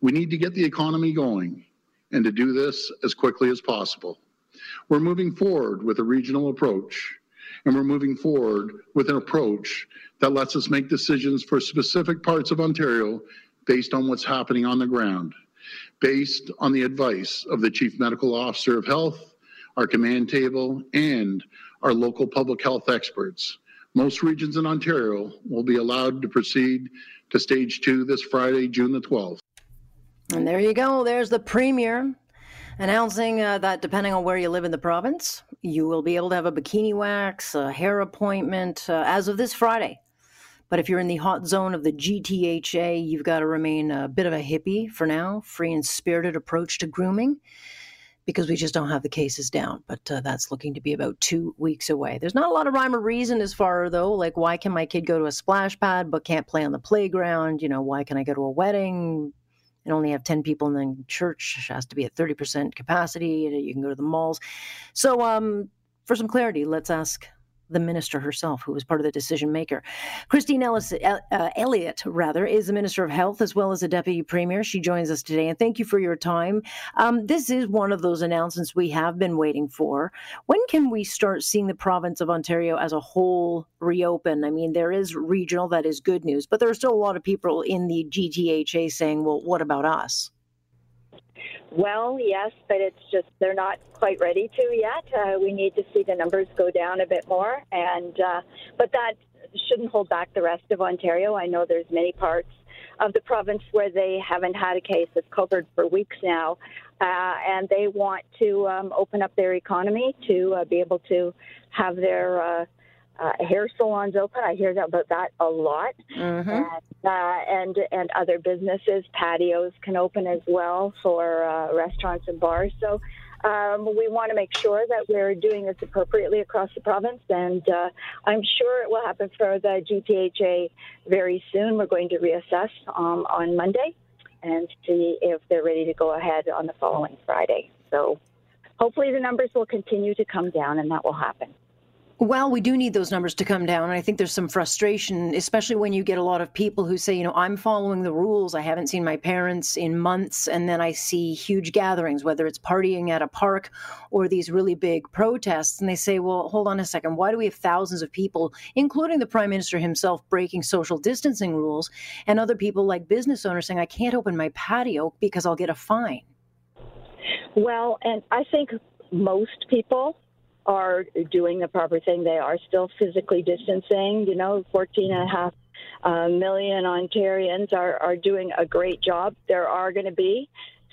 We need to get the economy going and to do this as quickly as possible. We're moving forward with a regional approach, and we're moving forward with an approach that lets us make decisions for specific parts of Ontario based on what's happening on the ground, based on the advice of the Chief Medical Officer of Health, our command table, and our local public health experts. Most regions in Ontario will be allowed to proceed to stage two this Friday, June the 12th. And there you go. There's the Premier announcing uh, that depending on where you live in the province, you will be able to have a bikini wax, a hair appointment uh, as of this Friday. But if you're in the hot zone of the GTHA, you've got to remain a bit of a hippie for now, free and spirited approach to grooming because we just don't have the cases down. But uh, that's looking to be about two weeks away. There's not a lot of rhyme or reason as far though, like why can my kid go to a splash pad but can't play on the playground? You know, why can I go to a wedding and only have 10 people and then church has to be at 30% capacity you can go to the malls. So um, for some clarity let's ask the minister herself, who was part of the decision maker. Christine Ellis, uh, uh, Elliott, rather, is the Minister of Health as well as a Deputy Premier. She joins us today, and thank you for your time. Um, this is one of those announcements we have been waiting for. When can we start seeing the province of Ontario as a whole reopen? I mean, there is regional, that is good news, but there are still a lot of people in the GTHA saying, well, what about us? Well, yes, but it's just they're not quite ready to yet. Uh, we need to see the numbers go down a bit more, and uh, but that shouldn't hold back the rest of Ontario. I know there's many parts of the province where they haven't had a case of COVID for weeks now, uh, and they want to um, open up their economy to uh, be able to have their uh, uh, hair salons open. I hear about that a lot, mm-hmm. and, uh, and and other businesses, patios can open as well for uh, restaurants and bars. So. Um, we want to make sure that we're doing this appropriately across the province, and uh, I'm sure it will happen for the GTHA very soon. We're going to reassess um, on Monday and see if they're ready to go ahead on the following Friday. So hopefully the numbers will continue to come down, and that will happen. Well, we do need those numbers to come down. And I think there's some frustration, especially when you get a lot of people who say, you know, I'm following the rules. I haven't seen my parents in months. And then I see huge gatherings, whether it's partying at a park or these really big protests. And they say, well, hold on a second. Why do we have thousands of people, including the prime minister himself, breaking social distancing rules? And other people, like business owners, saying, I can't open my patio because I'll get a fine. Well, and I think most people are doing the proper thing. They are still physically distancing. You know, 14 and a half uh, million Ontarians are, are doing a great job. There are going to be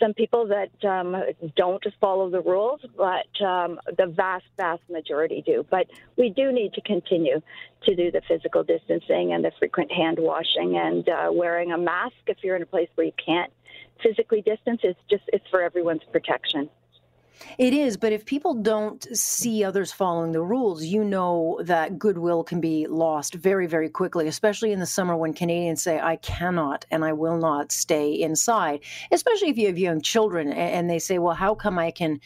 some people that um, don't just follow the rules, but um, the vast, vast majority do. But we do need to continue to do the physical distancing and the frequent hand washing and uh, wearing a mask if you're in a place where you can't physically distance. It's just it's for everyone's protection. It is, but if people don't see others following the rules, you know that goodwill can be lost very, very quickly, especially in the summer when Canadians say, I cannot and I will not stay inside, especially if you have young children and they say, Well, how come I can?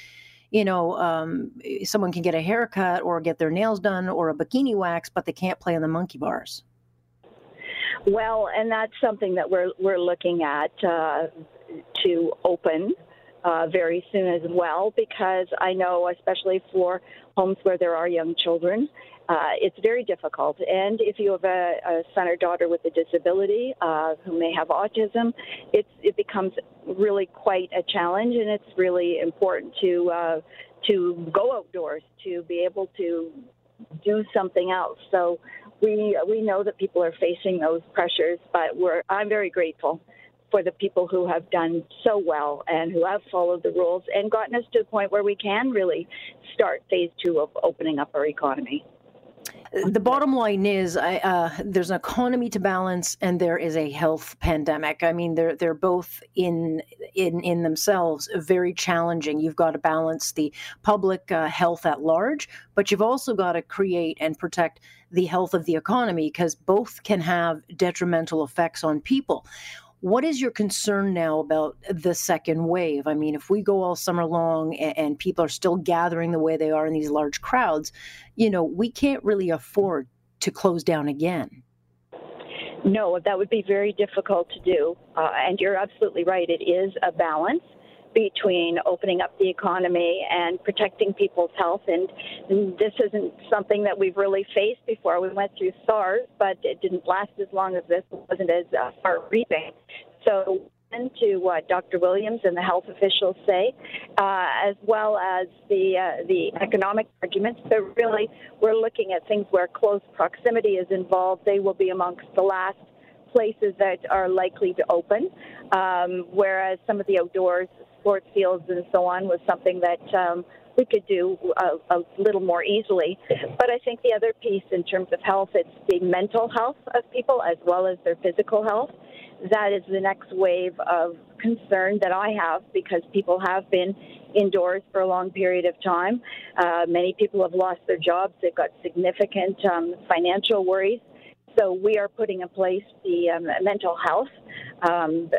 You know, um, someone can get a haircut or get their nails done or a bikini wax, but they can't play in the monkey bars. Well, and that's something that we're we're looking at uh, to open uh, very soon as well because I know, especially for homes where there are young children, uh, it's very difficult. And if you have a, a son or daughter with a disability uh, who may have autism, it's, it becomes really quite a challenge, and it's really important to uh, to go outdoors to be able to do something else. So we we know that people are facing those pressures, but we're I'm very grateful for the people who have done so well and who have followed the rules and gotten us to the point where we can really start phase two of opening up our economy. the bottom line is uh, there's an economy to balance and there is a health pandemic. I mean, they're they're both in in in themselves very challenging. You've got to balance the public uh, health at large, but you've also got to create and protect the health of the economy because both can have detrimental effects on people. What is your concern now about the second wave? I mean, if we go all summer long and, and people are still gathering the way they are in these large crowds, you know, we can't really afford to close down again. No, that would be very difficult to do. Uh, and you're absolutely right. It is a balance between opening up the economy and protecting people's health. And this isn't something that we've really faced before. We went through SARS, but it didn't last as long as this. It wasn't as uh, far-reaching. So to what Dr. Williams and the health officials say, uh, as well as the uh, the economic arguments. So really, we're looking at things where close proximity is involved. They will be amongst the last places that are likely to open, um, whereas some of the outdoors sports fields and so on was something that um, we could do a, a, little more easily. But I think the other piece in terms of health, it's the mental health of people as well as their physical health that is the next wave of concern that I have because people have been indoors for a long period of time. Uh, many people have lost their jobs. They've got significant um, financial worries. So we are putting in place the um, mental health um,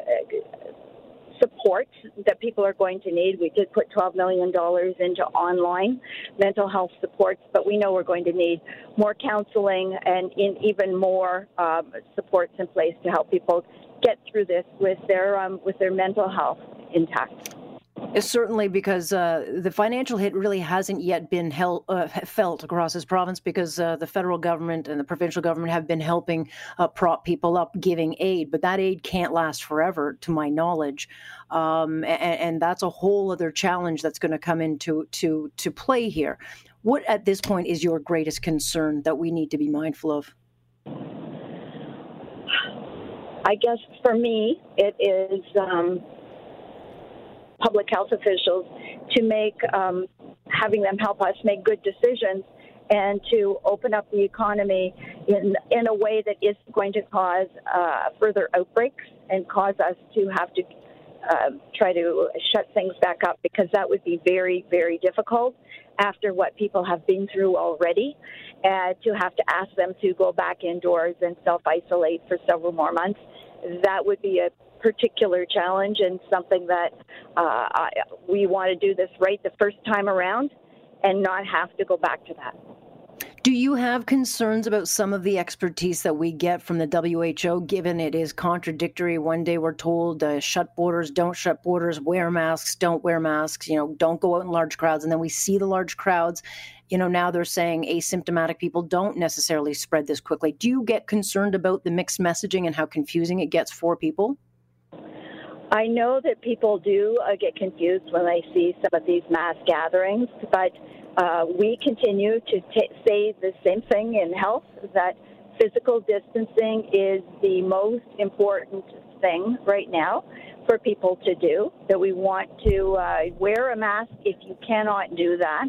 support that people are going to need. We did put $12 million into online mental health supports, but we know we're going to need more counseling and in even more um, supports in place to help people get through this with their um, with their mental health intact. Certainly, because uh, the financial hit really hasn't yet been uh, felt across this province because uh, the federal government and the provincial government have been helping uh, prop people up, giving aid, but that aid can't last forever, to my knowledge, um, and, and, that's a whole other challenge that's going to come into to to play here. What at this point is your greatest concern that we need to be mindful of? I guess for me, it is um, public health officials to make um, having them help us make good decisions and to open up the economy in in a way that isn't going to cause uh, further outbreaks and cause us to have to uh, try to shut things back up because that would be very very difficult after what people have been through already uh, to have to ask them to go back indoors and self isolate for several more months. That would be a particular challenge and something that uh, I, we want to do this right the first time around and not have to go back to that. Do you have concerns about some of the expertise that we get from the WHO, given it is contradictory? One day we're told uh, shut borders, don't shut borders, wear masks, don't wear masks, you know, don't go out in large crowds. And then we see the large crowds. You know, now they're saying asymptomatic people don't necessarily spread this quickly. Do you get concerned about the mixed messaging and how confusing it gets for people? I know that people do uh, get confused when they see some of these mass gatherings, but uh, we continue to t- say the same thing in health that physical distancing is the most important thing right now for people to do. That we want to uh, wear a mask if you cannot do that.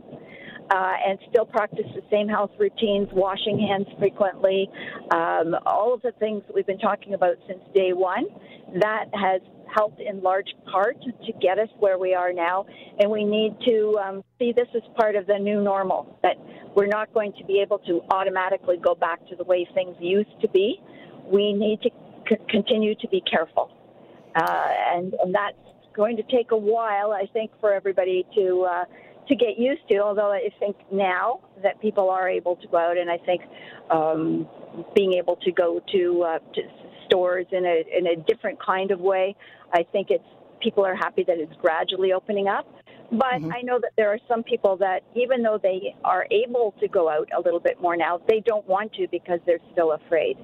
Uh, and still practice the same health routines, washing hands frequently, um, all of the things that we've been talking about since day one. That has helped in large part to get us where we are now. And we need to um, see this as part of the new normal, that we're not going to be able to automatically go back to the way things used to be. We need to c- continue to be careful. Uh, and, and that's going to take a while, I think, for everybody to. Uh, to get used to, although I think now that people are able to go out, and I think um, being able to go to, uh, to stores in a in a different kind of way. I think it's people are happy that it's gradually opening up. But mm-hmm. I know that there are some people that, even though they are able to go out a little bit more now, they don't want to because they're still afraid.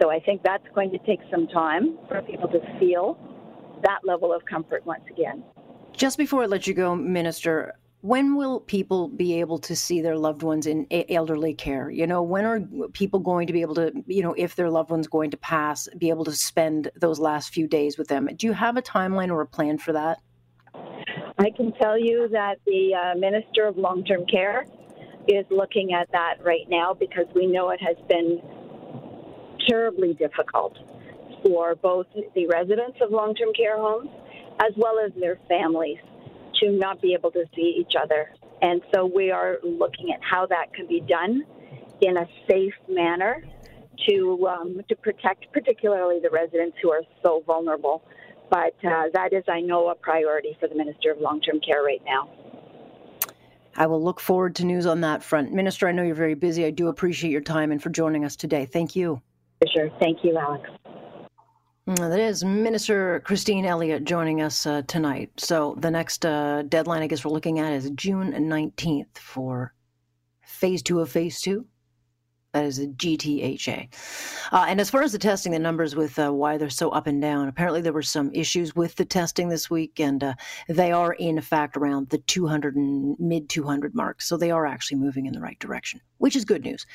So I think that's going to take some time for people to feel that level of comfort once again. Just before I let you go, Minister, when will people be able to see their loved ones in elderly care? You know when are people going to be able to you know if their loved one's going to pass be able to spend those last few days with them? Do you have a timeline or a plan for that? I can tell you that the uh, minister of long-term care is looking at that right now because we know it has been terribly difficult for both the residents of long term care homes as well as their families to not be able to see each other. And so we are looking at how that can be done in a safe manner to um, to protect particularly the residents who are so vulnerable. But uh, that is, I know, a priority for the Minister of Long Term Care right now. I will look forward to news on that front. Minister, I know you're very busy. I do appreciate your time and for joining us today. Thank you. Sure. Thank you, Alex. Mm, that is Minister Christine Elliott joining us uh, tonight. So the next uh, deadline, I guess, we're looking at is June 19th for phase two of phase two. That is the GTHA. Uh, and as far as the testing, the numbers with uh, why they're so up and down, apparently there were some issues with the testing this week, and uh, they are in fact around the 200 and mid 200 mark. So they are actually moving in the right direction, which is good news.